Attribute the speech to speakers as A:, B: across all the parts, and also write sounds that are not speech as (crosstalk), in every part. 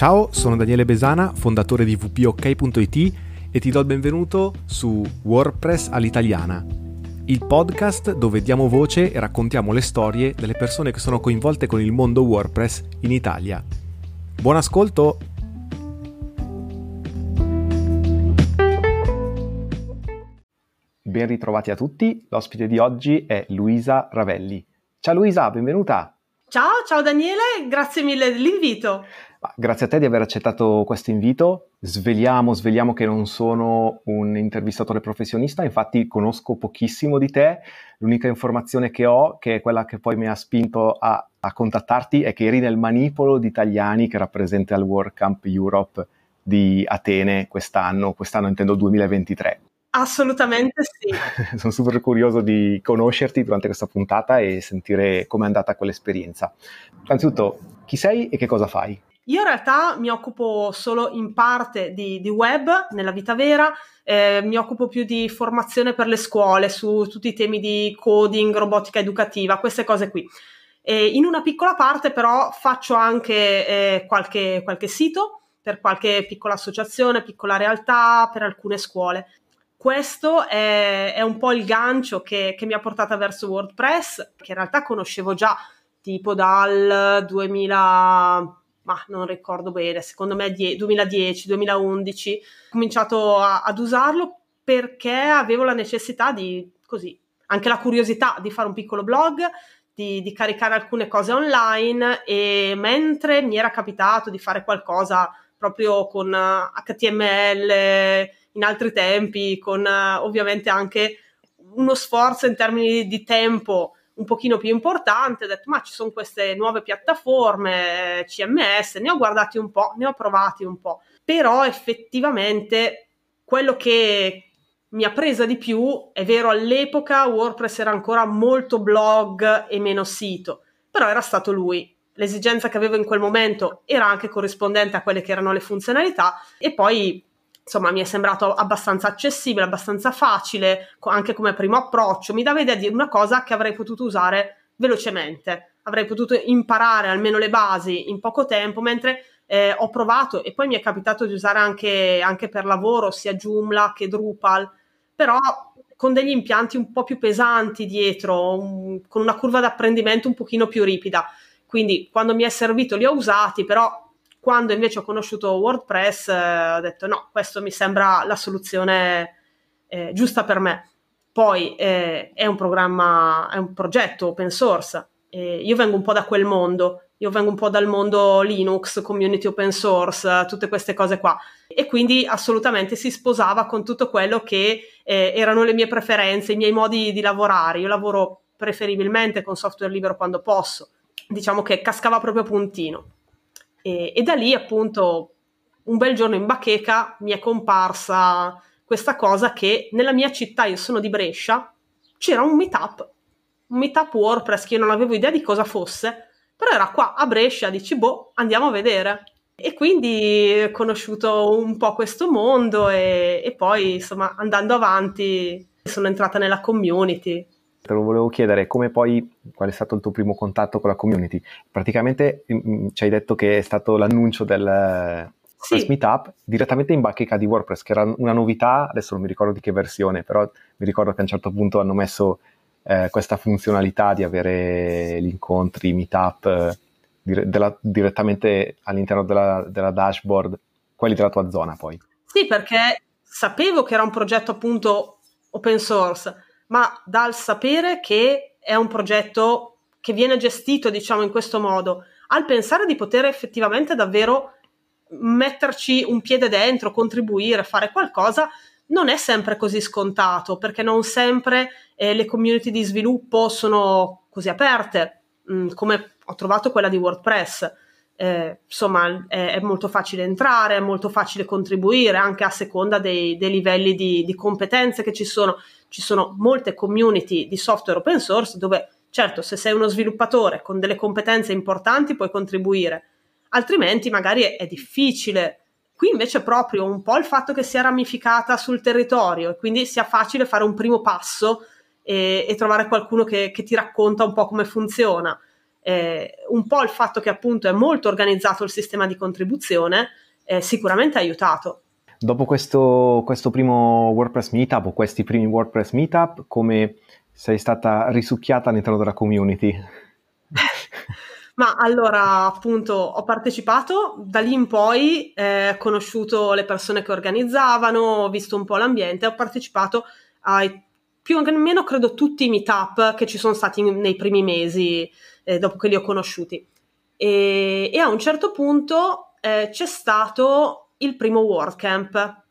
A: Ciao, sono Daniele Besana, fondatore di vpok.it e ti do il benvenuto su WordPress all'italiana, il podcast dove diamo voce e raccontiamo le storie delle persone che sono coinvolte con il mondo WordPress in Italia. Buon ascolto! Ben ritrovati a tutti, l'ospite di oggi è Luisa Ravelli. Ciao Luisa, benvenuta!
B: Ciao, ciao Daniele, grazie mille dell'invito.
A: Grazie a te di aver accettato questo invito. Sveliamo, sveliamo che non sono un intervistatore professionista, infatti conosco pochissimo di te. L'unica informazione che ho, che è quella che poi mi ha spinto a, a contattarti, è che eri nel manipolo di italiani che rappresenta il World Camp Europe di Atene quest'anno, quest'anno intendo 2023.
B: Assolutamente sì. (laughs)
A: Sono super curioso di conoscerti durante questa puntata e sentire com'è andata quell'esperienza. Anzitutto, chi sei e che cosa fai?
B: Io in realtà mi occupo solo in parte di, di web nella vita vera, eh, mi occupo più di formazione per le scuole su tutti i temi di coding, robotica educativa, queste cose qui. E in una piccola parte però faccio anche eh, qualche, qualche sito per qualche piccola associazione, piccola realtà, per alcune scuole. Questo è, è un po' il gancio che, che mi ha portata verso WordPress, che in realtà conoscevo già tipo dal 2000 ma non ricordo bene, secondo me 2010-2011, ho cominciato a, ad usarlo perché avevo la necessità di, così, anche la curiosità di fare un piccolo blog, di, di, caricare alcune cose online e mentre mi era capitato di fare qualcosa proprio con HTML in altri tempi, con ovviamente anche uno sforzo in termini di tempo un pochino più importante, ho detto ma ci sono queste nuove piattaforme CMS, ne ho guardati un po', ne ho provati un po', però effettivamente quello che mi ha presa di più, è vero all'epoca WordPress era ancora molto blog e meno sito, però era stato lui. L'esigenza che avevo in quel momento era anche corrispondente a quelle che erano le funzionalità e poi insomma mi è sembrato abbastanza accessibile, abbastanza facile, anche come primo approccio, mi dava idea di una cosa che avrei potuto usare velocemente, avrei potuto imparare almeno le basi in poco tempo, mentre eh, ho provato e poi mi è capitato di usare anche, anche per lavoro sia Joomla che Drupal, però con degli impianti un po' più pesanti dietro, un, con una curva d'apprendimento un pochino più ripida. Quindi quando mi è servito li ho usati, però quando invece ho conosciuto WordPress eh, ho detto no, questo mi sembra la soluzione eh, giusta per me. Poi eh, è un programma, è un progetto open source. io vengo un po' da quel mondo, io vengo un po' dal mondo Linux, community open source, tutte queste cose qua. E quindi assolutamente si sposava con tutto quello che eh, erano le mie preferenze, i miei modi di lavorare. Io lavoro preferibilmente con software libero quando posso. Diciamo che cascava proprio a puntino. E, e da lì appunto un bel giorno in bacheca mi è comparsa questa cosa che nella mia città, io sono di Brescia, c'era un meetup, un meetup WordPress che io non avevo idea di cosa fosse, però era qua a Brescia, dici boh, andiamo a vedere. E quindi ho conosciuto un po' questo mondo e, e poi insomma andando avanti sono entrata nella community
A: Te lo volevo chiedere, come poi, qual è stato il tuo primo contatto con la community? Praticamente mh, mm, mm, ci hai detto che è stato l'annuncio del sì. Meetup direttamente in bacheca di WordPress, che era una novità, adesso non mi ricordo di che versione, però mi ricordo che a un certo punto hanno messo eh, questa funzionalità di avere gli incontri, meetup eh, dire, della, direttamente all'interno della, della dashboard, quelli della tua zona poi.
B: Sì, perché sapevo che era un progetto appunto open source, ma dal sapere che è un progetto che viene gestito, diciamo, in questo modo, al pensare di poter effettivamente davvero metterci un piede dentro, contribuire, fare qualcosa, non è sempre così scontato, perché non sempre eh, le community di sviluppo sono così aperte, mh, mm, come ho trovato quella di WordPress. Eh, insomma, è, è, molto facile entrare, è molto facile contribuire anche a seconda dei, dei livelli di, di competenze che ci sono ci sono molte community di software open source dove certo se sei uno sviluppatore con delle competenze importanti puoi contribuire, altrimenti magari è, è difficile. Qui invece proprio un po' il fatto che sia ramificata sul territorio e quindi sia facile fare un primo passo e, e trovare qualcuno che, che, ti racconta un po' come funziona. eh, un po' il fatto che appunto è molto organizzato il sistema di contribuzione eh, sicuramente ha aiutato.
A: Dopo questo, questo primo WordPress Meetup o questi primi WordPress Meetup, come sei stata risucchiata all'interno della community? (laughs)
B: Ma allora, appunto, ho partecipato, da lì in poi eh, ho conosciuto le persone che organizzavano, ho visto un po' l'ambiente, ho partecipato ai più o meno credo tutti i meetup che ci sono stati nei primi mesi eh, dopo che li ho conosciuti. E, e a un certo punto eh, c'è stato il primo WordCamp.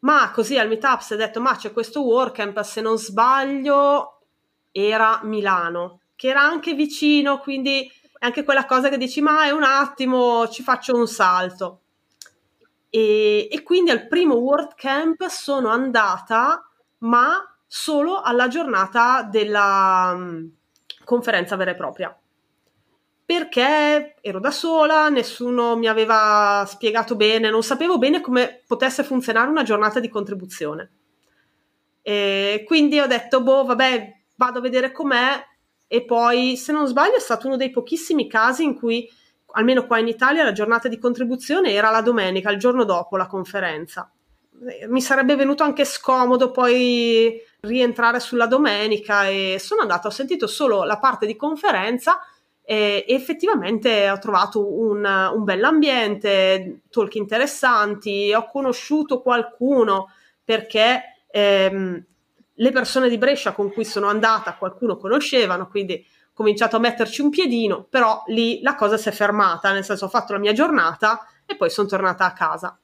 B: Ma così al meetup si è detto: Ma c'è questo WordCamp, se non sbaglio, era Milano, che era anche vicino, quindi è anche quella cosa che dici, ma è un attimo, ci faccio un salto. E, e quindi al primo World Camp sono andata, ma solo alla giornata della um, conferenza vera e propria. Perché ero da sola, nessuno mi aveva spiegato bene, non sapevo bene come potesse funzionare una giornata di contribuzione. E quindi ho detto, boh, vabbè, vado a vedere com'è, e poi, se non sbaglio, è stato uno dei pochissimi casi in cui, almeno qua in Italia, la giornata di contribuzione era la domenica, il giorno dopo la conferenza. Mi sarebbe venuto anche scomodo poi rientrare sulla domenica e sono andata, ho sentito solo la parte di conferenza e effettivamente ho trovato un, un bell'ambiente, talk interessanti, ho conosciuto qualcuno perché ehm, le persone di Brescia con cui sono andata qualcuno conoscevano, quindi ho cominciato a metterci un piedino, però lì la cosa si è fermata, nel senso ho fatto la mia giornata e poi sono tornata a casa.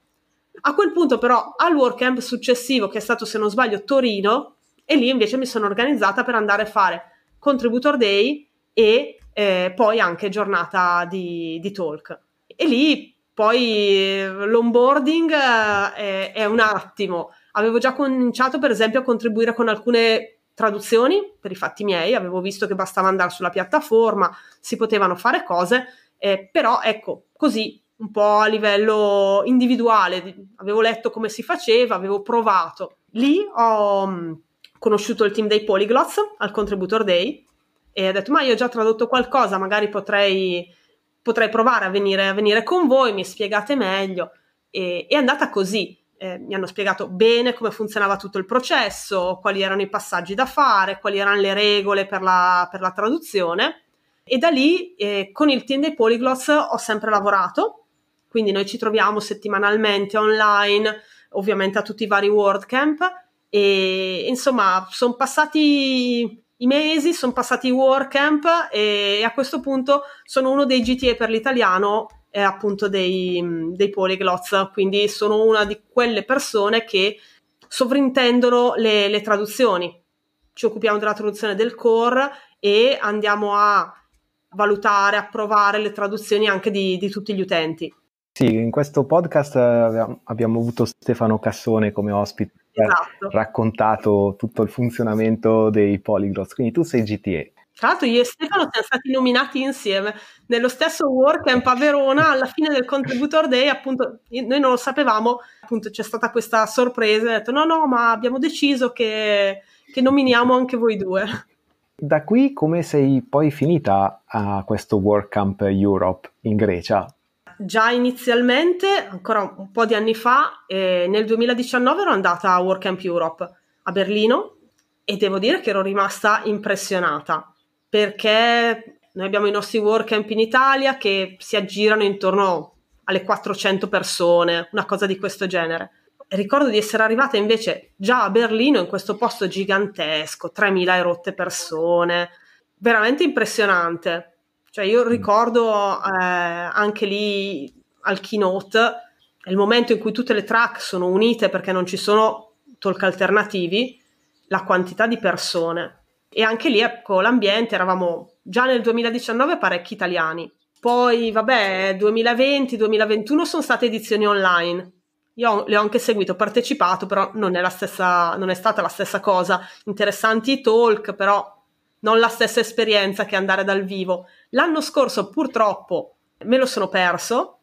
B: A quel punto però al WordCamp successivo, che è stato se non sbaglio Torino, e lì invece mi sono organizzata per andare a fare Contributor Day e eh, poi anche giornata di, di, talk. E lì poi l'onboarding eh, è, è un attimo, avevo già cominciato per esempio a contribuire con alcune traduzioni per i fatti miei, avevo visto che bastava andare sulla piattaforma, si potevano fare cose, eh, però ecco, così un po' a livello individuale, avevo letto come si faceva, avevo provato. Lì ho mm, conosciuto il team dei Polyglots al Contributor Day e ho detto ma io ho già tradotto qualcosa, magari potrei, potrei provare a venire, a venire, con voi, mi spiegate meglio. E è andata così eh, mi hanno spiegato bene come funzionava tutto il processo, quali erano i passaggi da fare, quali erano le regole per la, per la traduzione. E da lì eh, con il team dei Polyglots ho sempre lavorato, quindi noi ci troviamo settimanalmente online, ovviamente a tutti i vari WordCamp e insomma sono passati i mesi, sono passati i WordCamp e a questo punto sono uno dei GTA per l'italiano eh, appunto dei, dei polyglots, quindi sono una di quelle persone che sovrintendono le, le traduzioni. Ci occupiamo della traduzione del core e andiamo a valutare, approvare le traduzioni anche di, di tutti gli utenti.
A: Sì, in questo podcast eh, abbiamo avuto Stefano Cassone come ospite, esatto. raccontato tutto il funzionamento dei polyglots, quindi tu sei GTA.
B: Tra l'altro io e Stefano siamo stati nominati insieme nello stesso WordCamp a Verona alla fine del Contributor Day, appunto noi non lo sapevamo, appunto c'è stata questa sorpresa, ho detto no no ma abbiamo deciso che, che nominiamo anche voi due.
A: Da qui come sei poi finita a questo WordCamp Europe in Grecia?
B: Già inizialmente, ancora un po' di anni fa, eh, nel 2019 ero andata a WordCamp Europe a Berlino e devo dire che ero rimasta impressionata perché noi abbiamo i nostri workcamp in Italia che si aggirano intorno alle 400 persone, una cosa di questo genere. Ricordo di essere arrivata invece già a Berlino in questo posto gigantesco, 3.000 e rotte persone, veramente impressionante. Cioè io ricordo eh, anche lì al keynote, è il momento in cui tutte le track sono unite perché non ci sono talk alternativi, la quantità di persone e anche lì, ecco, l'ambiente, eravamo già nel 2019 parecchi italiani. Poi, vabbè, 2020-2021 sono state edizioni online. Io le ho anche seguito, ho partecipato, però non è, stessa, non è stata la stessa cosa. Interessanti i talk, però non la stessa esperienza che andare dal vivo. L'anno scorso, purtroppo, me lo sono perso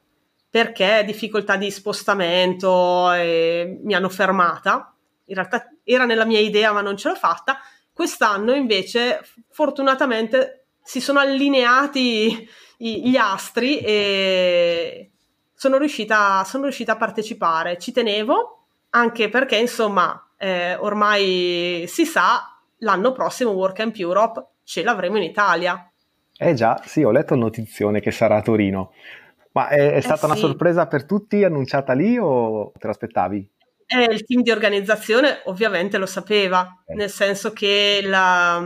B: perché difficoltà di spostamento e mi hanno fermata. In realtà era nella mia idea, ma non ce l'ho fatta. Quest'anno invece, fortunatamente, si sono allineati gli astri e sono riuscita, sono riuscita a partecipare. Ci tenevo anche perché, insomma, eh, ormai si sa, l'anno prossimo Work Camp Europe ce l'avremo in Italia.
A: Eh già, sì, ho letto notizione che sarà a Torino. Ma è, è eh stata eh una sorpresa per tutti annunciata lì o te l'aspettavi?
B: Eh, il team di organizzazione ovviamente lo sapeva, eh. nel senso che la,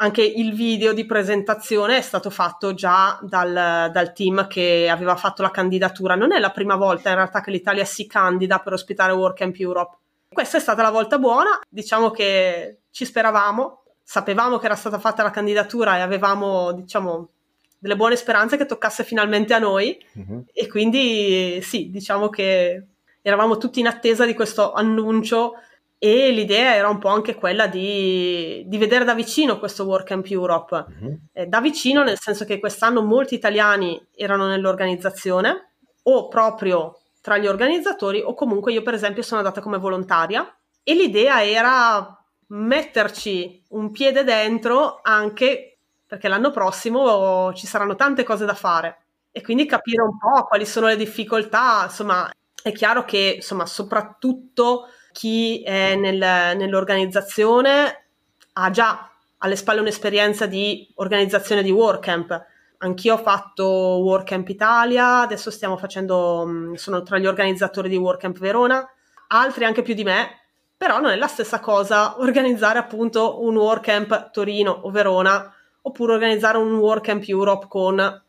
B: anche il video di presentazione è stato fatto già dal, dal, team che aveva fatto la candidatura. Non è la prima volta in realtà che l'Italia si candida per ospitare Work Camp Europe. Questa è stata la volta buona, diciamo che ci speravamo, sapevamo che era stata fatta la candidatura e avevamo, diciamo, delle buone speranze che toccasse finalmente a noi mm-hmm. e quindi sì, diciamo che eravamo tutti in attesa di questo annuncio e l'idea era un po' anche quella di, di vedere da vicino questo Work Camp Europe, mm-hmm. eh, da vicino nel senso che quest'anno molti italiani erano nell'organizzazione o proprio tra gli organizzatori o comunque io per esempio sono andata come volontaria e l'idea era metterci un piede dentro anche perché l'anno prossimo ci saranno tante cose da fare e quindi capire un po' quali sono le difficoltà, insomma è chiaro che insomma soprattutto chi è nel, nell'organizzazione ha già alle spalle un'esperienza di organizzazione di WordCamp. Anch'io ho fatto WordCamp Italia, adesso stiamo facendo, mm, sono tra gli organizzatori di WordCamp Verona, altri anche più di me, però non è la stessa cosa organizzare appunto un WordCamp Torino o Verona oppure organizzare un WordCamp Europe con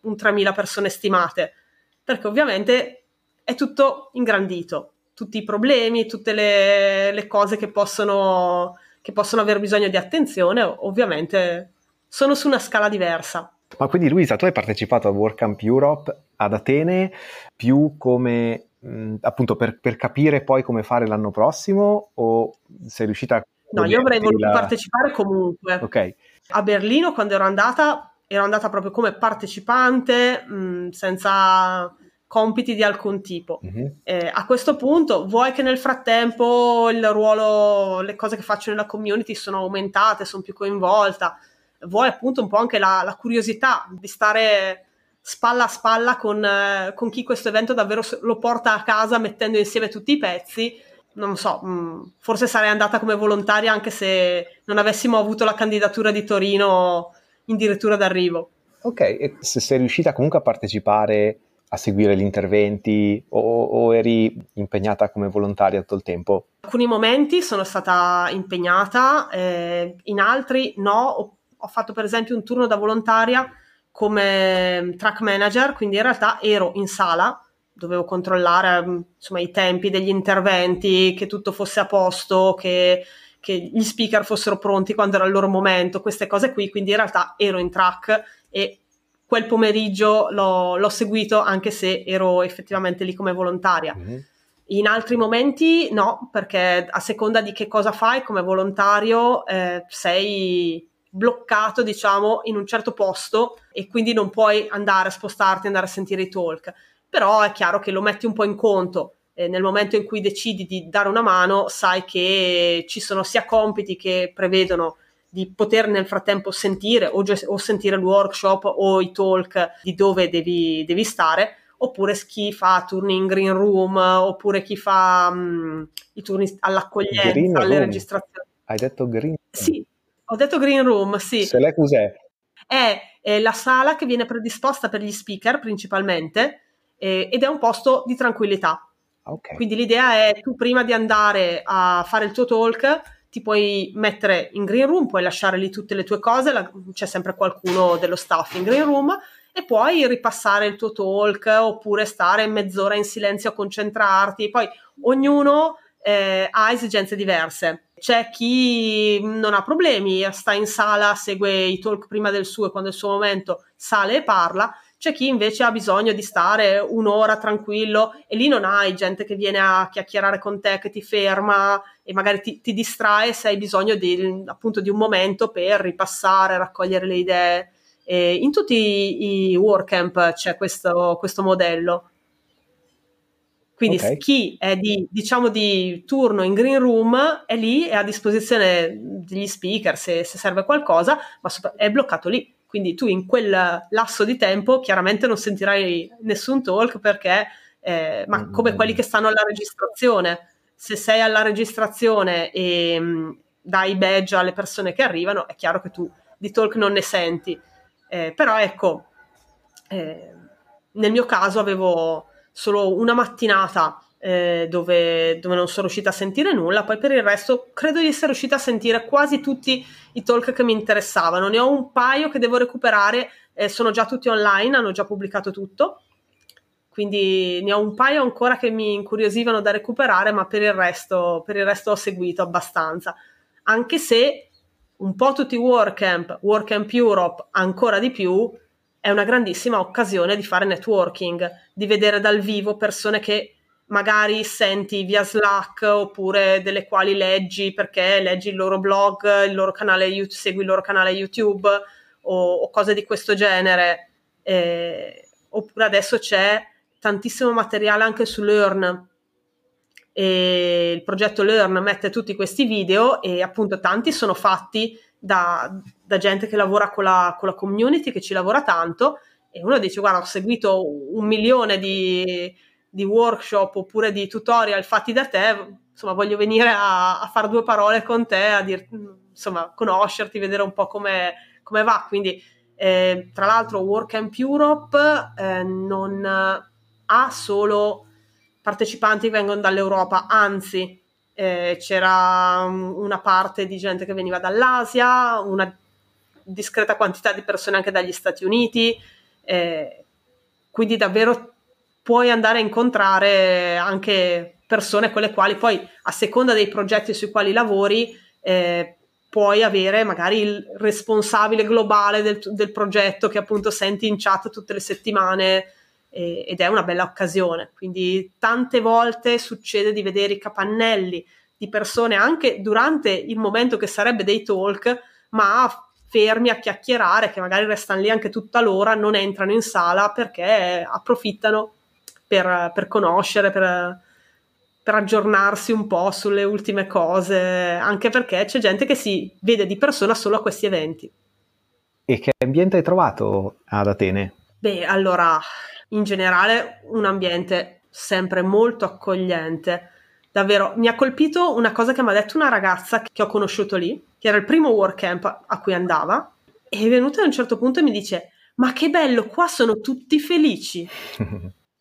B: un 3.000 persone stimate, perché ovviamente è tutto ingrandito tutti i problemi, tutte le, le cose che possono, che possono aver bisogno di attenzione, ovviamente sono su una scala diversa.
A: Ma quindi Luisa, tu hai partecipato al WordCamp Europe ad Atene più come mh, appunto per, per, capire poi come fare l'anno prossimo o sei riuscita a...
B: No, io avrei voluto la... partecipare comunque.
A: Ok.
B: A Berlino quando ero andata, ero andata proprio come partecipante, mh, senza compiti di alcun tipo. Mm-hmm. Eh, a questo punto, vuoi che nel frattempo il ruolo, le cose che faccio nella community sono aumentate, sono più coinvolta, vuoi appunto un po' anche la, la curiosità di stare spalla a spalla con, eh, con, chi questo evento davvero lo porta a casa mettendo insieme tutti i pezzi. Non so, mh, mm, forse sarei andata come volontaria anche se non avessimo avuto la candidatura di Torino in dirittura d'arrivo.
A: Ok, e se sei riuscita comunque a partecipare a seguire gli interventi o, o, eri impegnata come volontaria tutto il tempo?
B: In alcuni momenti sono stata impegnata, eh, in altri no. Ho, fatto per esempio un turno da volontaria come track manager, quindi in realtà ero in sala, dovevo controllare insomma, i tempi degli interventi, che tutto fosse a posto, che, che gli speaker fossero pronti quando era il loro momento, queste cose qui, quindi in realtà ero in track e quel pomeriggio l'ho, l'ho, seguito anche se ero effettivamente lì come volontaria. Mm-hmm. In altri momenti no, perché a seconda di che cosa fai come volontario eh, sei bloccato, diciamo, in un certo posto e quindi non puoi andare a spostarti, andare a sentire i talk. Però è chiaro che lo metti un po' in conto. Eh, nel momento in cui decidi di dare una mano, sai che ci sono sia compiti che prevedono di poter nel frattempo sentire o, o, sentire il workshop o i talk di dove devi, devi stare, oppure chi fa turni in green room, oppure chi fa um, i turni all'accoglienza, green alle room. registrazioni.
A: Hai detto green room?
B: Sì, ho detto green room, sì.
A: Se lei cos'è?
B: È, è la sala che viene predisposta per gli speaker principalmente eh, ed è un posto di tranquillità. Okay. Quindi l'idea è tu prima di andare a fare il tuo talk ti puoi mettere in green room, puoi lasciare lì tutte le tue cose, la, c'è sempre qualcuno dello staff in green room e puoi ripassare il tuo talk oppure stare mezz'ora in silenzio a concentrarti. Poi ognuno eh, ha esigenze diverse. C'è chi non ha problemi, sta in sala, segue i talk prima del suo e quando è il suo momento sale e parla. C'è chi invece ha bisogno di stare un'ora tranquillo e lì non hai gente che viene a chiacchierare con te, che ti ferma e magari ti, ti distrae se hai bisogno di, appunto di un momento per ripassare, raccogliere le idee. E in tutti i, i WordCamp c'è questo, questo modello. Quindi okay. chi è di, diciamo, di turno in green room è lì, è a disposizione degli speaker se, se serve qualcosa, ma è bloccato lì. quindi tu in quel lasso di tempo chiaramente non sentirai nessun talk perché, eh, ma come mm. quelli che stanno alla registrazione, se sei alla registrazione e mh, mm, dai badge alle persone che arrivano, è chiaro che tu di talk non ne senti. Eh, però ecco, eh, nel mio caso avevo solo una mattinata eh, dove, dove, non sono riuscita a sentire nulla, poi per il resto credo di essere riuscita a sentire quasi tutti i talk che mi interessavano. Ne ho un paio che devo recuperare, eh, sono già tutti online, hanno già pubblicato tutto, quindi ne ho un paio ancora che mi incuriosivano da recuperare, ma per il resto, per il resto ho seguito abbastanza. Anche se un po' tutti i WordCamp, WordCamp Europe ancora di più, è una grandissima occasione di fare networking, di vedere dal vivo persone che magari senti via Slack oppure delle quali leggi perché leggi il loro blog, il loro canale segui il loro canale YouTube o, o cose di questo genere. Eh, oppure adesso c'è tantissimo materiale anche su Learn e il progetto Learn mette tutti questi video e appunto tanti sono fatti da, da gente che lavora con la, con la, community, che ci lavora tanto, e uno dice guarda ho seguito un milione di, di workshop oppure di tutorial fatti da te, insomma voglio venire a, a fare due parole con te, a dir, insomma conoscerti, vedere un po' come, come va, quindi eh, tra l'altro WordCamp Europe eh, non ha solo partecipanti che vengono dall'Europa, anzi eh, c'era una parte di gente che veniva dall'Asia, una discreta quantità di persone anche dagli Stati Uniti, eh, quindi davvero puoi andare a incontrare anche persone con le quali poi a seconda dei progetti sui quali lavori eh, puoi avere magari il responsabile globale del, del, progetto che appunto senti in chat tutte le settimane eh, ed è una bella occasione. Quindi tante volte succede di vedere i capannelli di persone anche durante il momento che sarebbe dei talk, ma fermi a chiacchierare, che magari restano lì anche tutta l'ora, non entrano in sala perché approfittano per, per conoscere, per, per aggiornarsi un po' sulle ultime cose, anche perché c'è gente che si vede di persona solo a questi eventi.
A: E che ambiente hai trovato ad Atene?
B: Beh, allora, in generale un ambiente sempre molto accogliente. Davvero, mi ha colpito una cosa che mi ha detto una ragazza che ho conosciuto lì, che era il primo work camp a cui andava, e è venuta a un certo punto e mi dice: Ma che bello, qua sono tutti felici. (laughs)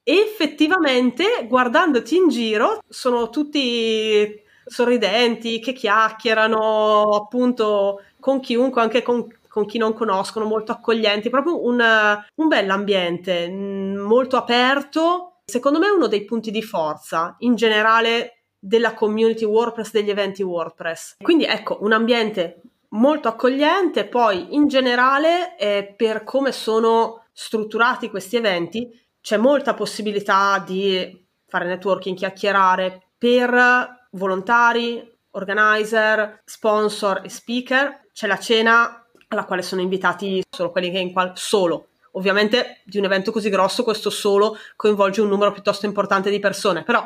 B: e effettivamente, guardandoti in giro, sono tutti sorridenti, che chiacchierano appunto con chiunque, anche con con chi non conoscono, molto accoglienti, proprio un, un bell'ambiente, mm, molto aperto. Secondo me è uno dei punti di forza in generale della community WordPress, degli eventi WordPress. Quindi ecco, un ambiente molto accogliente, poi in generale eh, per come sono strutturati questi eventi c'è molta possibilità di fare networking, chiacchierare per volontari, organizer, sponsor e speaker. C'è la cena alla quale sono invitati solo quelli che in qual- solo. Ovviamente di un evento così grosso questo solo coinvolge un numero piuttosto importante di persone, però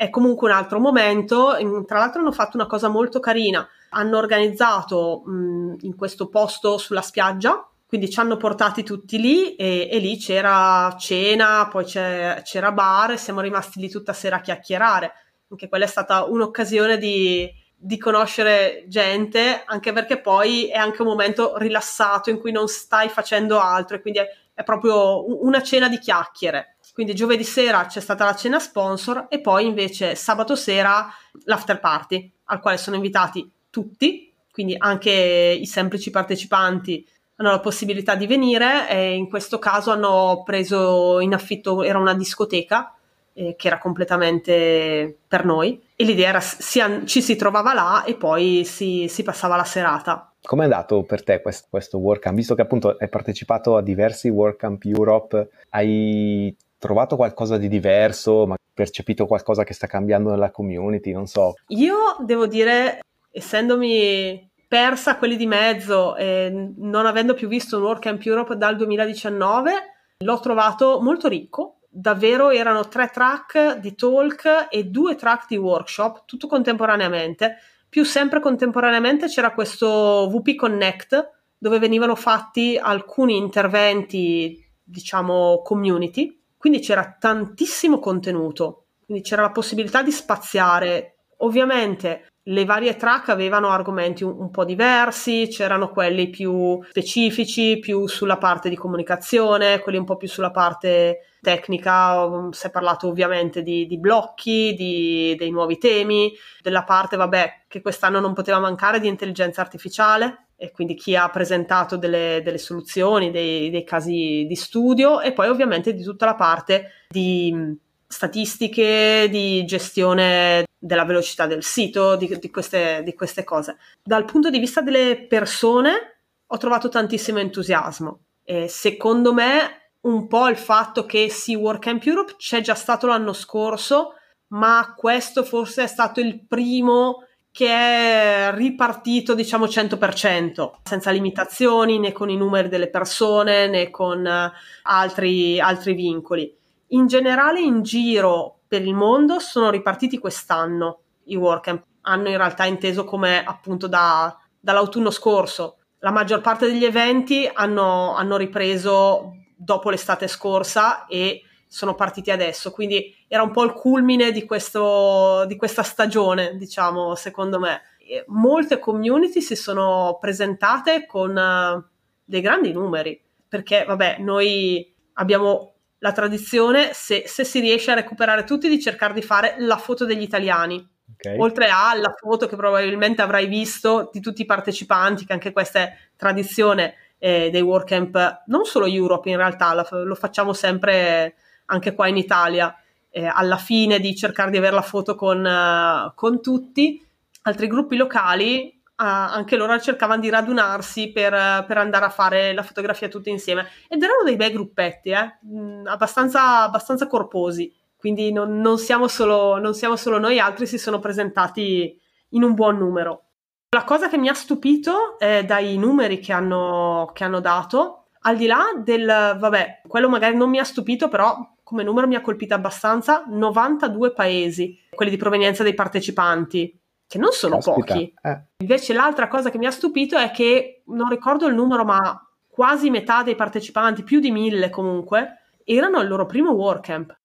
B: è comunque un altro momento. Tra l'altro hanno fatto una cosa molto carina, hanno organizzato mh, in questo posto sulla spiaggia, quindi ci hanno portati tutti lì e, e lì c'era cena, poi c'era bar e siamo rimasti lì tutta sera a chiacchierare. Anche quella è stata un'occasione di, di conoscere gente, anche perché poi è anche un momento rilassato in cui non stai facendo altro e quindi è, è proprio una cena di chiacchiere. Quindi giovedì sera c'è stata la cena sponsor e poi invece sabato sera l'after party al quale sono invitati tutti, quindi anche i semplici partecipanti hanno la possibilità di venire e in questo caso hanno preso in affitto, era una discoteca eh, che era completamente per noi e l'idea era si, ci si trovava là e poi si, si passava la serata.
A: Com'è andato per te questo, questo WordCamp? Visto che appunto hai partecipato a diversi WordCamp Europe, hai trovato qualcosa di diverso, ma percepito qualcosa che sta cambiando nella community? Non so.
B: Io devo dire, essendomi persa quelli di mezzo e non avendo più visto un WordCamp Europe dal 2019, l'ho trovato molto ricco, davvero erano tre track di talk e due track di workshop, tutto contemporaneamente. Più sempre contemporaneamente c'era questo VP Connect dove venivano fatti alcuni interventi, diciamo, community, quindi c'era tantissimo contenuto, quindi c'era la possibilità di spaziare. Ovviamente le varie track avevano argomenti un, un, po' diversi, c'erano quelli più specifici, più sulla parte di comunicazione, quelli un po' più sulla parte tecnica, um, si è parlato ovviamente di, di blocchi, di, dei nuovi temi, della parte, vabbè, che quest'anno non poteva mancare di intelligenza artificiale, e quindi chi ha presentato delle, delle soluzioni, dei, dei, casi di studio e poi ovviamente di tutta la parte di statistiche, di gestione della velocità del sito, di, di, queste, di queste cose. Dal punto di vista delle persone ho trovato tantissimo entusiasmo e secondo me un po' il fatto che sì, WordCamp Europe c'è già stato l'anno scorso, ma questo forse è stato il primo che è ripartito diciamo 100%, senza limitazioni né con i numeri delle persone né con uh, altri, altri vincoli. In generale in giro per il mondo sono ripartiti quest'anno i WordCamp, hanno in realtà inteso come appunto da, dall'autunno scorso. La maggior parte degli eventi hanno, hanno ripreso dopo l'estate scorsa e sono partiti adesso, quindi era un po' il culmine di, questo, di questa stagione, diciamo, secondo me. E molte community si sono presentate con uh, dei grandi numeri, perché vabbè, noi abbiamo la tradizione, se, se, si riesce a recuperare tutti, di cercare di fare la foto degli italiani. Okay. Oltre alla foto che probabilmente avrai visto di tutti i partecipanti, che anche questa è tradizione eh, dei WordCamp, non solo Europe in realtà, la, lo facciamo sempre anche qua in Italia, eh, alla fine di cercare di avere la foto con, uh, con tutti. Altri gruppi locali Uh, anche loro cercavano di radunarsi per, uh, per, andare a fare la fotografia tutti insieme ed erano dei bei gruppetti, eh? mm, abbastanza, abbastanza, corposi, quindi non, non, siamo solo, non, siamo solo, noi, altri si sono presentati in un buon numero. La cosa che mi ha stupito è dai numeri che hanno, che hanno dato, al di là del, vabbè, quello magari non mi ha stupito, però come numero mi ha colpito abbastanza, 92 paesi, quelli di provenienza dei partecipanti, che non sono Caspita. pochi. Eh. Invece l'altra cosa che mi ha stupito è che, non ricordo il numero, ma quasi metà dei partecipanti, più di mille comunque, erano al loro primo WordCamp.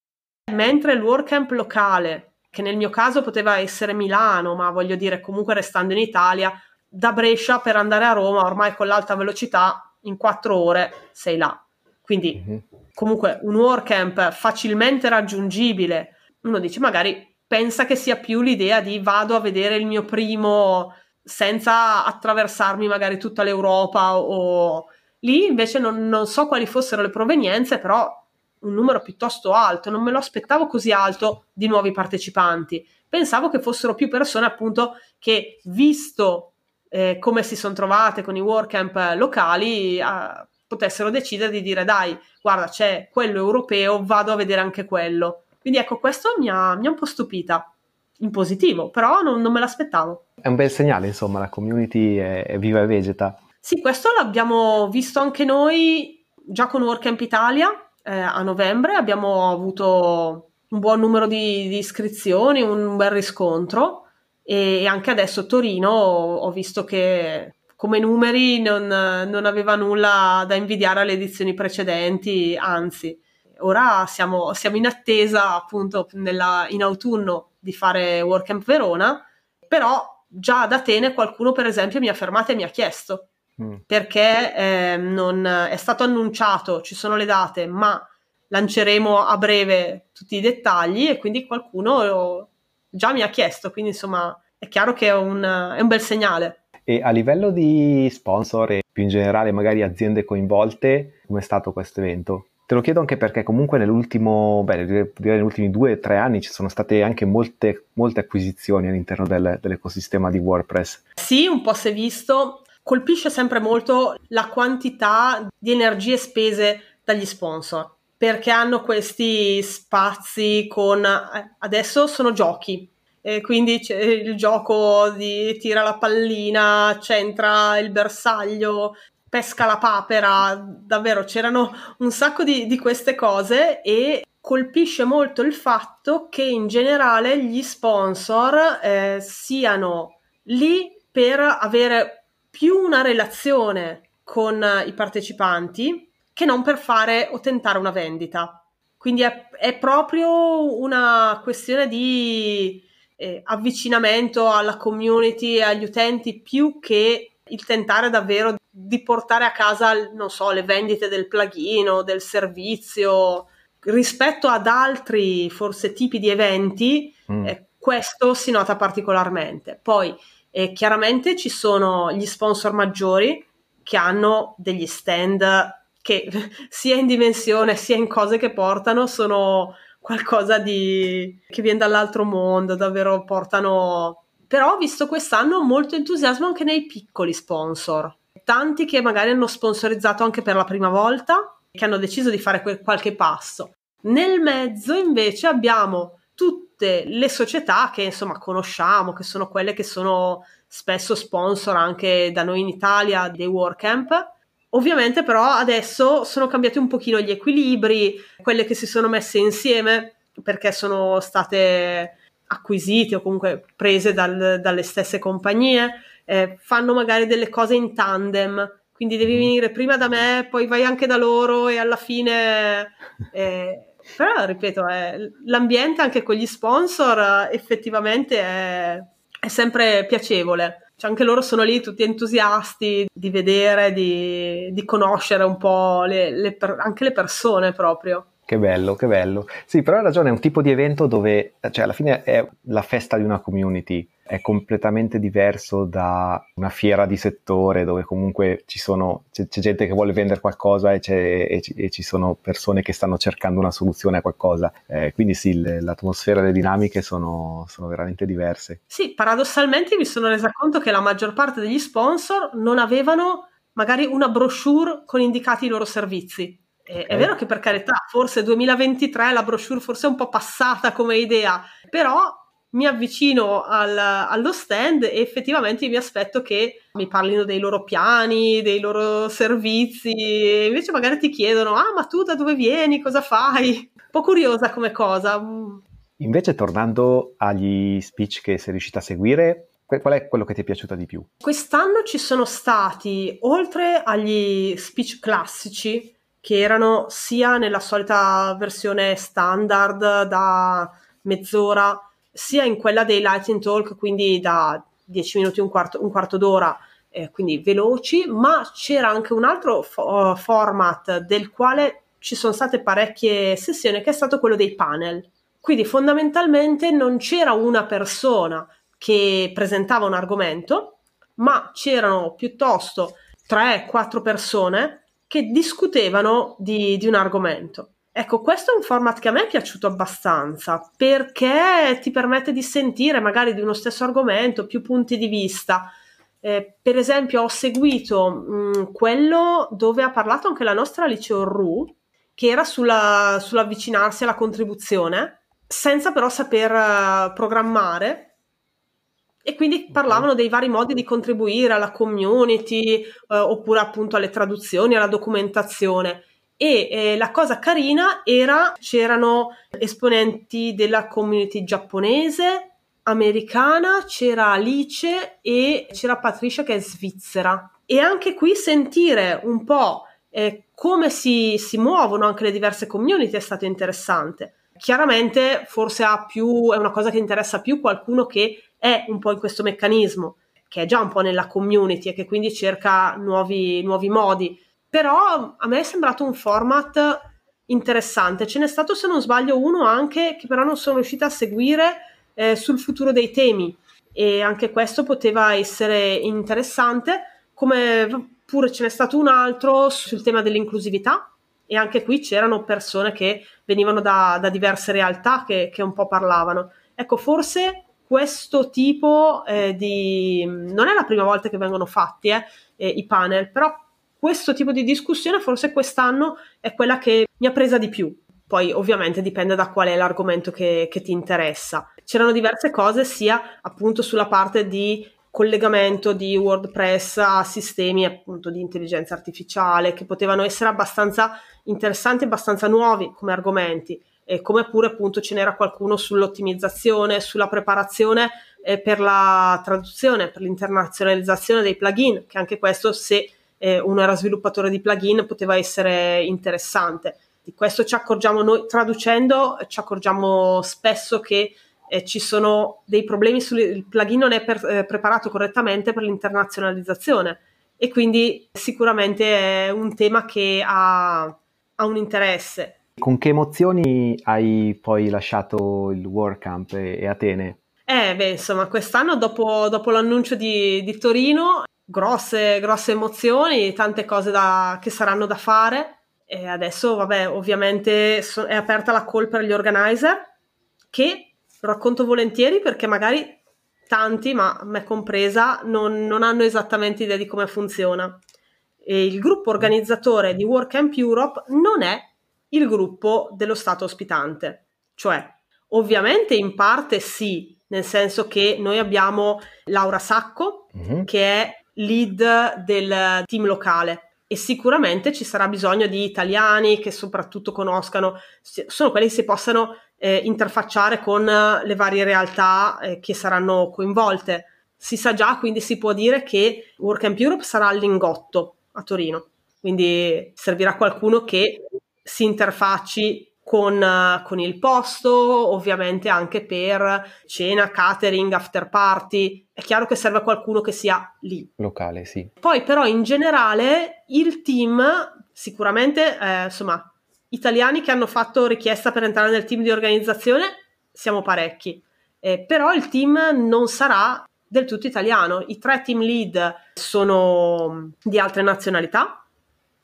B: Mentre il WordCamp locale che nel mio caso poteva essere Milano, ma voglio dire comunque restando in Italia, da Brescia per andare a Roma, ormai con l'alta velocità, in quattro ore sei là. Quindi mm-hmm. comunque un WordCamp facilmente raggiungibile, uno dice magari pensa che sia più l'idea di vado a vedere il mio primo senza attraversarmi magari tutta l'Europa o lì invece non, non so quali fossero le provenienze, però un numero piuttosto alto, non me lo aspettavo così alto di nuovi partecipanti. Pensavo che fossero più persone appunto che visto eh, come si sono trovate con i WordCamp locali eh, potessero decidere di dire dai, guarda c'è quello europeo, vado a vedere anche quello. Quindi ecco, questo mi ha, mi ha un po' stupita, in positivo, però non, non, me l'aspettavo.
A: È un bel segnale, insomma, la community è, è viva e vegeta.
B: Sì, questo l'abbiamo visto anche noi già con WordCamp Italia, eh, a novembre abbiamo avuto un buon numero di, di iscrizioni, un bel riscontro e anche adesso Torino ho visto che come numeri non, non, aveva nulla da invidiare alle edizioni precedenti, anzi, ora siamo, siamo in attesa appunto nella, in autunno di fare WordCamp Verona, però già ad Atene qualcuno per esempio mi ha fermato e mi ha chiesto Mm. perché eh, non è stato annunciato, ci sono le date, ma lanceremo a breve tutti i dettagli e quindi qualcuno già mi ha chiesto, quindi insomma è chiaro che è un, è un bel segnale.
A: E a livello di sponsor e più in generale magari aziende coinvolte, come è stato questo evento? Te lo chiedo anche perché comunque nell'ultimo, beh, direi negli ultimi due o tre anni ci sono state anche molte, molte acquisizioni all'interno del, dell'ecosistema di WordPress.
B: Sì, un po' si è visto colpisce sempre molto la quantità di energie spese dagli sponsor perché hanno questi spazi con eh, adesso sono giochi e quindi c'è il gioco di tira la pallina, centra il bersaglio, pesca la papera, davvero c'erano un sacco di, di queste cose e colpisce molto il fatto che in generale gli sponsor eh, siano lì per avere più una relazione con i partecipanti che non per fare o tentare una vendita. Quindi è, è proprio una questione di eh, avvicinamento alla community e agli utenti più che il tentare davvero di portare a casa, non so, le vendite del plugin o del servizio rispetto ad altri forse tipi di eventi, mm. eh, questo si nota particolarmente. Poi eh, chiaramente ci sono gli sponsor maggiori che hanno degli stand che (laughs) sia in dimensione sia in cose che portano sono qualcosa di che viene dall'altro mondo, davvero portano però ho visto quest'anno molto entusiasmo anche nei piccoli sponsor, tanti che magari hanno sponsorizzato anche per la prima volta, che hanno deciso di fare quel, qualche passo. Nel mezzo invece abbiamo tutte le società che insomma conosciamo, che sono quelle che sono spesso sponsor anche da noi in Italia dei WordCamp. Ovviamente però adesso sono cambiati un pochino gli equilibri, quelle che si sono messe insieme perché sono state acquisite o comunque prese dal, dalle stesse compagnie, eh, fanno magari delle cose in tandem, quindi devi mm. venire prima da me, poi vai anche da loro e alla fine... Eh, però ripeto, eh, l'ambiente anche con gli sponsor effettivamente è, è sempre piacevole. Cioè, anche loro sono lì tutti entusiasti di vedere, di, di conoscere un po' le, le, anche le persone proprio.
A: Che bello, che bello. Sì, però hai ragione, è un tipo di evento dove, cioè alla fine è la festa di una community, è completamente diverso da una fiera di settore dove comunque ci sono, c'è, c'è gente che vuole vendere qualcosa e, e, e, ci sono persone che stanno cercando una soluzione a qualcosa. Eh, quindi sì, le, l'atmosfera e le dinamiche sono, sono veramente diverse.
B: Sì, paradossalmente mi sono resa conto che la maggior parte degli sponsor non avevano magari una brochure con indicati i loro servizi Okay. È vero che per carità, forse 2023 la brochure forse è un po' passata come idea, però mi avvicino al, allo stand e effettivamente mi aspetto che mi parlino dei loro piani, dei loro servizi, e invece magari ti chiedono, ah ma tu da dove vieni, cosa fai? Un po' curiosa come cosa.
A: Invece tornando agli speech che sei riuscita a seguire, qual è quello che ti è piaciuto di più?
B: Quest'anno ci sono stati, oltre agli speech classici, che erano sia nella solita versione standard da mezz'ora, sia in quella dei Lightning Talk, quindi da 10 minuti, un quarto, un quarto d'ora, eh, quindi veloci, ma c'era anche un altro fo- format del quale ci sono state parecchie sessioni, che è stato quello dei panel. Quindi fondamentalmente non c'era una persona che presentava un argomento, ma c'erano piuttosto 3-4 persone che discutevano di, di un argomento. Ecco, questo è un format che a me è piaciuto abbastanza perché ti permette di sentire magari di uno stesso argomento più punti di vista. Eh, per esempio, ho seguito mh, mm, quello dove ha parlato anche la nostra Liceo Ru, che era sulla, sull'avvicinarsi alla contribuzione, senza però saper uh, programmare e quindi parlavano dei vari modi di contribuire alla community eh, oppure appunto alle traduzioni, alla documentazione. E eh, la cosa carina era c'erano esponenti della community giapponese, americana, c'era Alice e c'era Patricia che è svizzera. E anche qui sentire un po' eh, come si, si muovono anche le diverse community è stato interessante. Chiaramente forse ha più, è una cosa che interessa più qualcuno che è un po' in questo meccanismo, che è già un po' nella community e che quindi cerca nuovi, nuovi modi. Però a me è sembrato un format interessante. Ce n'è stato, se non sbaglio, uno anche che però non sono riuscita a seguire eh, sul futuro dei temi. E anche questo poteva essere interessante, come pure ce n'è stato un altro sul tema dell'inclusività. E anche qui c'erano persone che venivano da, da diverse realtà che, che un po' parlavano. Ecco, forse questo tipo eh, di... non è la prima volta che vengono fatti eh, eh, i panel, però questo tipo di discussione forse quest'anno è quella che mi ha presa di più. Poi ovviamente dipende da qual è l'argomento che, che ti interessa. C'erano diverse cose sia appunto sulla parte di collegamento di WordPress a sistemi appunto di intelligenza artificiale che potevano essere abbastanza interessanti, abbastanza nuovi come argomenti eh, come pure appunto ce n'era qualcuno sull'ottimizzazione, sulla preparazione eh, per la traduzione, per l'internazionalizzazione dei plugin, che anche questo se eh, uno era sviluppatore di plugin, poteva essere interessante. Di questo ci accorgiamo noi, traducendo, ci accorgiamo spesso che eh, ci sono dei problemi, sul, il plugin non è per, eh, preparato correttamente per l'internazionalizzazione e quindi sicuramente è un tema che ha, ha un interesse.
A: Con che emozioni hai poi lasciato il WordCamp e, e Atene?
B: Eh, beh, insomma, quest'anno dopo, dopo l'annuncio di, di Torino, grosse, grosse emozioni, tante cose da, che saranno da fare. E adesso, vabbè, ovviamente so, è aperta la call per gli organizer, che racconto volentieri perché magari tanti, ma me compresa, non, non hanno esattamente idea di come funziona. E il gruppo organizzatore di WordCamp Europe non è il gruppo dello Stato ospitante. Cioè, ovviamente in parte sì, nel senso che noi abbiamo Laura Sacco, mm-hmm. che è lead del team locale e sicuramente ci sarà bisogno di italiani che soprattutto conoscano, sono quelli che si possano eh, interfacciare con le varie realtà eh, che saranno coinvolte. Si sa già, quindi si può dire che Work Europe sarà al Lingotto a Torino, quindi servirà qualcuno che si interfacci con, con, il posto, ovviamente anche per cena, catering, after party. È chiaro che serve qualcuno che sia lì.
A: Locale, sì.
B: Poi però in generale il team, sicuramente, eh, insomma, italiani che hanno fatto richiesta per entrare nel team di organizzazione, siamo parecchi. Eh, però il team non sarà del tutto italiano. I tre team lead sono di altre nazionalità,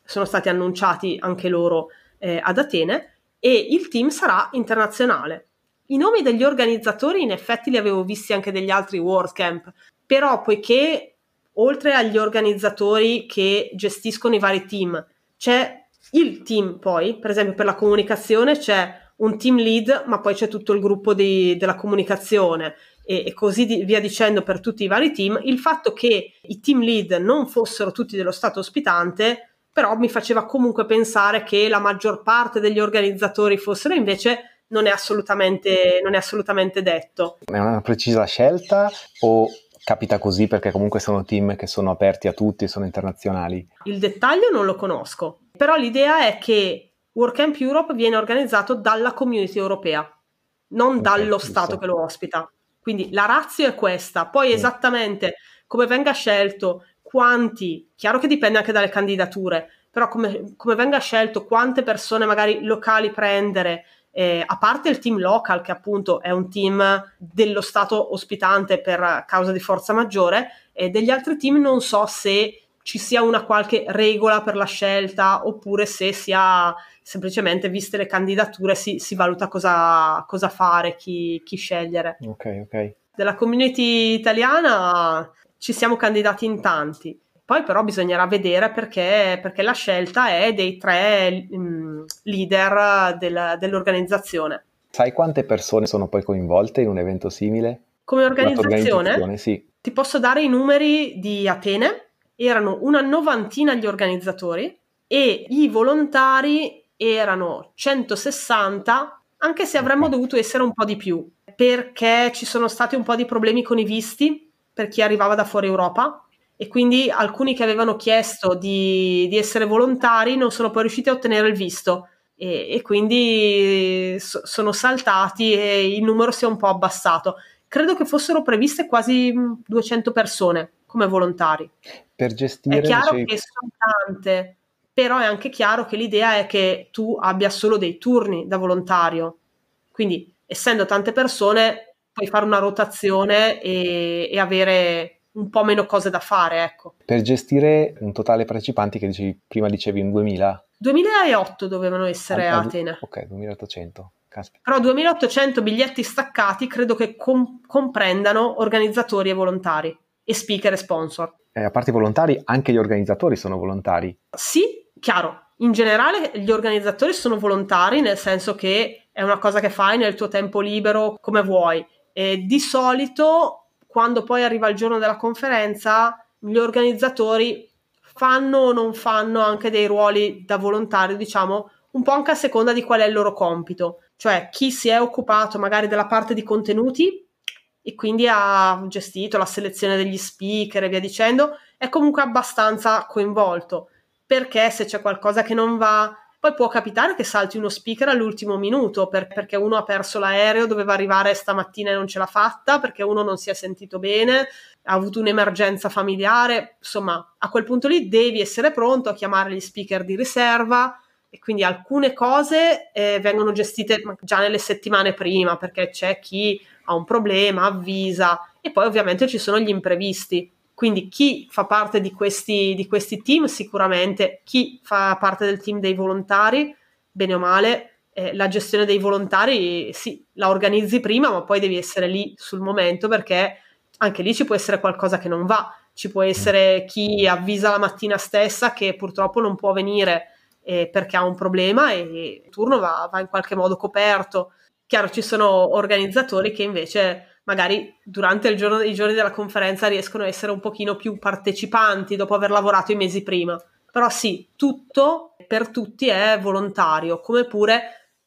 B: sono stati annunciati anche loro eh, ad Atene e il team sarà internazionale. I nomi degli organizzatori in effetti li avevo visti anche degli altri WordCamp, però poiché oltre agli organizzatori che gestiscono i vari team, c'è il team poi, per esempio per la comunicazione c'è un team lead, ma poi c'è tutto il gruppo di, della comunicazione e, e così di, via dicendo per tutti i vari team, il fatto che i team lead non fossero tutti dello Stato ospitante però mi faceva comunque pensare che la maggior parte degli organizzatori fossero invece non è assolutamente, non è assolutamente detto.
A: È una precisa scelta o capita così perché comunque sono team che sono aperti a tutti, sono internazionali?
B: Il dettaglio non lo conosco, però l'idea è che WordCamp Europe viene organizzato dalla community europea, non okay, dallo giusto. Stato che lo ospita. Quindi la razza è questa, poi mm. esattamente come venga scelto, quanti, chiaro che dipende anche dalle candidature, però come, come venga scelto, quante persone magari locali prendere, eh, a parte il team local, che appunto è un team dello Stato ospitante per causa di forza maggiore, e degli altri team non so se ci sia una qualche regola per la scelta oppure se sia semplicemente viste le candidature si, si valuta cosa, cosa fare, chi, chi, scegliere.
A: Ok, ok.
B: Della community italiana ci siamo candidati in tanti. Poi però bisognerà vedere perché, perché la scelta è dei tre um, leader del, dell'organizzazione.
A: Sai quante persone sono poi coinvolte in un evento simile?
B: Come organizzazione?
A: organizzazione sì.
B: Ti posso dare i numeri di Atene, erano una novantina gli organizzatori e i volontari erano 160, anche se avremmo dovuto essere un po' di più, perché ci sono stati un po' di problemi con i visti per chi arrivava da fuori Europa e quindi alcuni che avevano chiesto di, di essere volontari non sono poi riusciti a ottenere il visto e, e quindi so, sono saltati e il numero si è un po' abbassato. Credo che fossero previste quasi 200 persone come volontari.
A: Per gestire...
B: È chiaro dicevi... che sono tante, però è anche chiaro che l'idea è che tu abbia solo dei turni da volontario. Quindi, essendo tante persone, puoi fare una rotazione e, e avere un po' meno cose da fare, ecco.
A: Per gestire un totale partecipanti che dicevi, prima dicevi un 2000?
B: 2008 dovevano essere a, a Atene.
A: Ok, 2800. Caspita.
B: Però 2800 biglietti staccati credo che com- comprendano organizzatori e volontari e speaker e sponsor.
A: Eh, a parte i volontari, anche gli organizzatori sono volontari.
B: Sì, chiaro. In generale gli organizzatori sono volontari, nel senso che è una cosa che fai nel tuo tempo libero come vuoi e di solito, quando poi arriva il giorno della conferenza, gli organizzatori fanno o non fanno anche dei ruoli da volontario, diciamo, un po' anche a seconda di qual è il loro compito. Cioè, chi si è occupato magari della parte di contenuti e quindi ha gestito la selezione degli speaker e via dicendo, è comunque abbastanza coinvolto perché se c'è qualcosa che non va, poi può capitare che salti uno speaker all'ultimo minuto per, perché uno ha perso l'aereo, doveva arrivare stamattina e non ce l'ha fatta, perché uno non si è sentito bene, ha avuto un'emergenza familiare, insomma a quel punto lì devi essere pronto a chiamare gli speaker di riserva e quindi alcune cose eh, vengono gestite già nelle settimane prima perché c'è chi ha un problema, avvisa e poi ovviamente ci sono gli imprevisti. Quindi chi fa parte di questi, di questi team? Sicuramente, chi fa parte del team dei volontari, bene o male, eh, la gestione dei volontari sì, la organizzi prima, ma poi devi essere lì sul momento perché anche lì ci può essere qualcosa che non va, ci può essere chi avvisa la mattina stessa che purtroppo non può venire eh, perché ha un problema e il turno va, va in qualche modo coperto. Chiaro, ci sono organizzatori che invece magari durante il giorno, i giorni della conferenza riescono a essere un pochino più partecipanti dopo aver lavorato i mesi prima. Però sì, tutto per tutti è volontario, come pure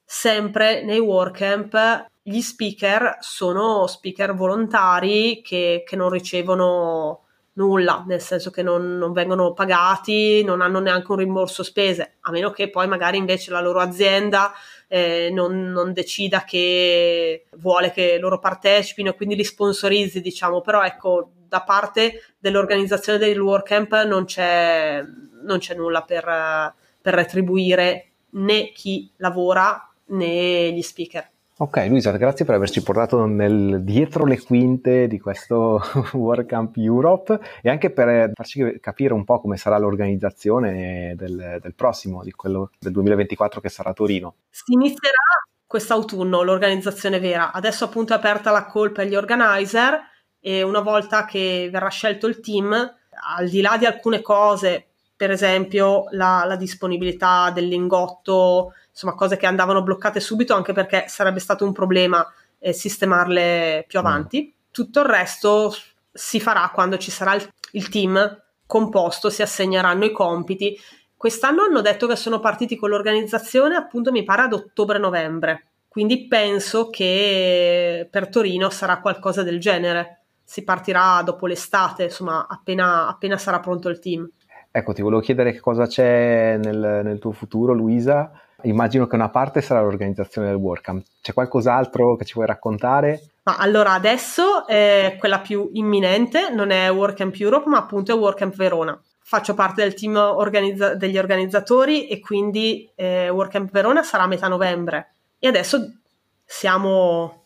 B: sempre nei WordCamp gli speaker sono speaker volontari che, che non ricevono nulla, nel senso che non, non, vengono pagati, non hanno neanche un rimborso spese, a meno che poi magari invece la loro azienda eh, non, non, decida che vuole che loro partecipino e quindi li sponsorizzi, diciamo, però ecco, da parte dell'organizzazione del WordCamp non c'è, non c'è nulla per, per retribuire né chi lavora né gli speaker.
A: Ok, Luisa, grazie per averci portato nel, dietro le quinte di questo (laughs) WordCamp Europe e anche per farci capire un po' come sarà l'organizzazione del, del prossimo, di quello del 2024 che sarà Torino.
B: Si inizierà quest'autunno l'organizzazione vera. Adesso appunto è aperta la call per gli organizer e una volta che verrà scelto il team, al di là di alcune cose, per esempio la, la disponibilità del lingotto insomma cose che andavano bloccate subito anche perché sarebbe stato un problema eh, sistemarle più mm. avanti. Tutto il resto si farà quando ci sarà il, il team composto, si assegneranno i compiti. Quest'anno hanno detto che sono partiti con l'organizzazione appunto mi pare ad ottobre-novembre, quindi penso che per Torino sarà qualcosa del genere. Si partirà dopo l'estate, insomma, appena, appena sarà pronto il team.
A: Ecco, ti volevo chiedere che cosa c'è nel, nel tuo futuro, Luisa, immagino che una parte sarà l'organizzazione del WordCamp. C'è qualcos'altro che ci vuoi raccontare?
B: Ma allora adesso è quella più imminente, non è WordCamp Europe, ma appunto è WordCamp Verona. Faccio parte del team organizza- degli organizzatori e quindi eh, WordCamp Verona sarà a metà novembre. E adesso siamo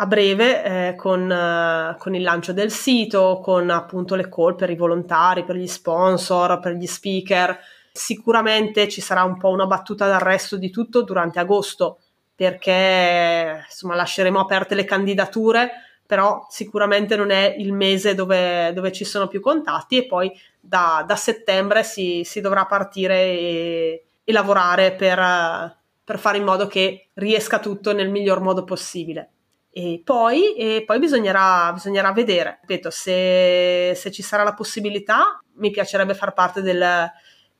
B: a breve eh, con, eh, con, il lancio del sito, con appunto le call per i volontari, per gli sponsor, per gli speaker Sicuramente ci sarà un po' una battuta d'arresto di tutto durante agosto perché insomma lasceremo aperte le candidature, però sicuramente non è il mese dove, dove ci sono più contatti e poi da, da settembre si, si, dovrà partire e, e lavorare per, per fare in modo che riesca tutto nel miglior modo possibile. E poi, e poi bisognerà, bisognerà, vedere, ripeto, se, se, ci sarà la possibilità, mi piacerebbe far parte del,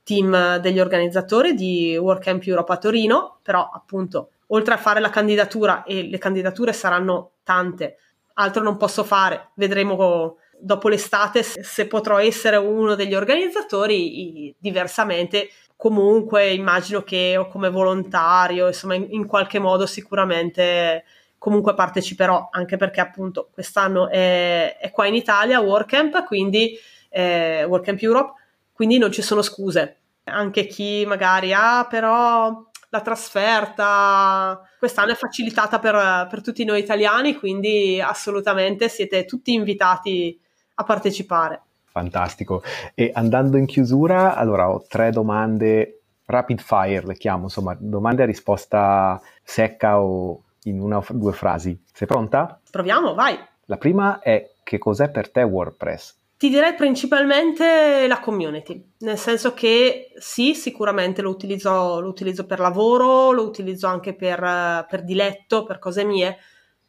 B: team degli organizzatori di WordCamp Europe a Torino, però appunto oltre a fare la candidatura e le candidature saranno tante, altro non posso fare, vedremo dopo l'estate se potrò essere uno degli organizzatori, diversamente comunque immagino che o come volontario, insomma in, in qualche modo sicuramente comunque parteciperò, anche perché appunto quest'anno è, è qua in Italia WordCamp, quindi eh, WordCamp Europe, quindi non ci sono scuse. Anche chi magari ha ah, però la trasferta quest'anno è facilitata per, per tutti noi italiani, quindi assolutamente siete tutti invitati a partecipare.
A: Fantastico. E andando in chiusura, allora ho tre domande rapid fire, le chiamo, insomma, domande a risposta secca o in una o due frasi. Sei pronta?
B: Proviamo, vai.
A: La prima è che cos'è per te WordPress?
B: Ti direi principalmente la community, nel senso che sì, sicuramente lo utilizzo, lo utilizzo per lavoro, lo utilizzo anche per, per diletto, per cose mie,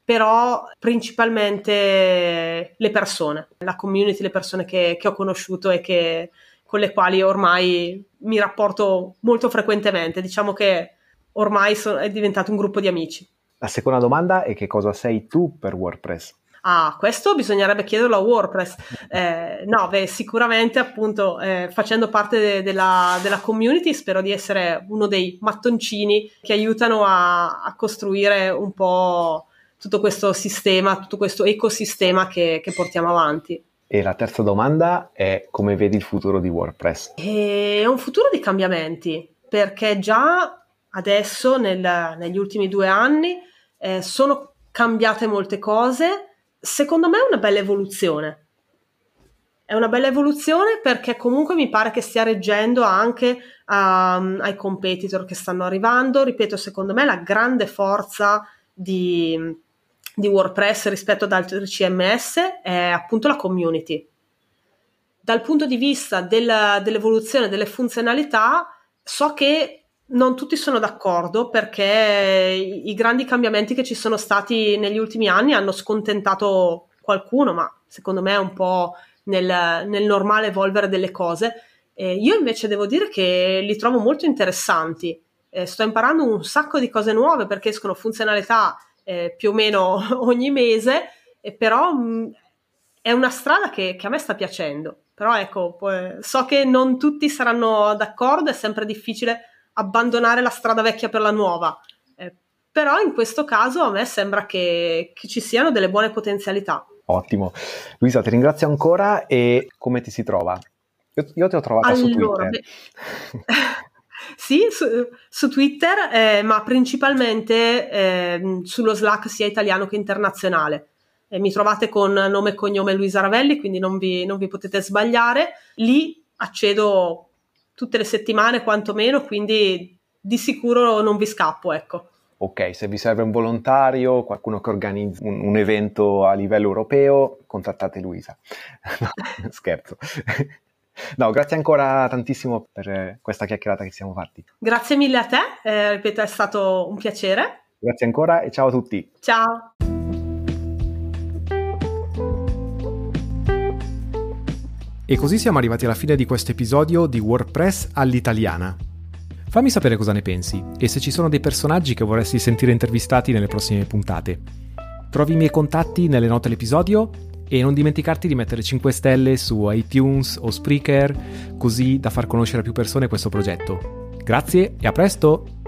B: però principalmente le persone, la community, le persone che, che ho conosciuto e che, con le quali ormai mi rapporto molto frequentemente. Diciamo che ormai so, è diventato un gruppo di amici.
A: La seconda domanda è che cosa sei tu per WordPress?
B: Ah, questo bisognerebbe chiederlo a WordPress. Eh, no, beh, sicuramente appunto eh, facendo parte de- della, della, community spero di essere uno dei mattoncini che aiutano a, a, costruire un po' tutto questo sistema, tutto questo ecosistema che, che portiamo avanti.
A: E la terza domanda è come vedi il futuro di WordPress?
B: È un futuro di cambiamenti, perché già adesso nel, negli ultimi due anni eh, sono cambiate molte cose secondo me è una bella evoluzione. È una bella evoluzione perché comunque mi pare che stia reggendo anche um, ai competitor che stanno arrivando. Ripeto, secondo me la grande forza di, di WordPress rispetto ad altri CMS è appunto la community. Dal punto di vista del, dell'evoluzione delle funzionalità, so che non tutti sono d'accordo perché i, grandi cambiamenti che ci sono stati negli ultimi anni hanno scontentato qualcuno, ma secondo me è un po' nel, nel normale evolvere delle cose. Eh, io invece devo dire che li trovo molto interessanti. Eh, sto imparando un sacco di cose nuove perché escono funzionalità eh, più o meno (laughs) ogni mese, però mh, è una strada che, che, a me sta piacendo. Però ecco, so che non tutti saranno d'accordo, è sempre difficile abbandonare la strada vecchia per la nuova. Eh, però in questo caso a me sembra che, che ci siano delle buone potenzialità.
A: Ottimo. Luisa, ti ringrazio ancora e come ti si trova? Io, io ti ho trovata allora, su Twitter. Beh, (laughs)
B: sì, su, su Twitter, eh, ma principalmente eh, sullo Slack sia italiano che internazionale. Eh, mi trovate con nome e cognome Luisa Ravelli, quindi non vi, non vi potete sbagliare. Lì accedo tutte le settimane quantomeno, quindi di sicuro non vi scappo, ecco.
A: Ok, se vi serve un volontario, qualcuno che organizza un, un evento a livello europeo, contattate Luisa. (laughs) no, (laughs) scherzo. No, grazie ancora tantissimo per questa chiacchierata che siamo fatti.
B: Grazie mille a te, eh, ripeto, è stato un piacere.
A: Grazie ancora e ciao a tutti.
B: Ciao.
C: E così siamo arrivati alla fine di questo episodio di WordPress all'italiana. Fammi sapere cosa ne pensi e se ci sono dei personaggi che vorresti sentire intervistati nelle prossime puntate. Trovi i miei contatti nelle note dell'episodio e non dimenticarti di mettere 5 stelle su iTunes o Spreaker così da far conoscere a più persone questo progetto. Grazie e a presto!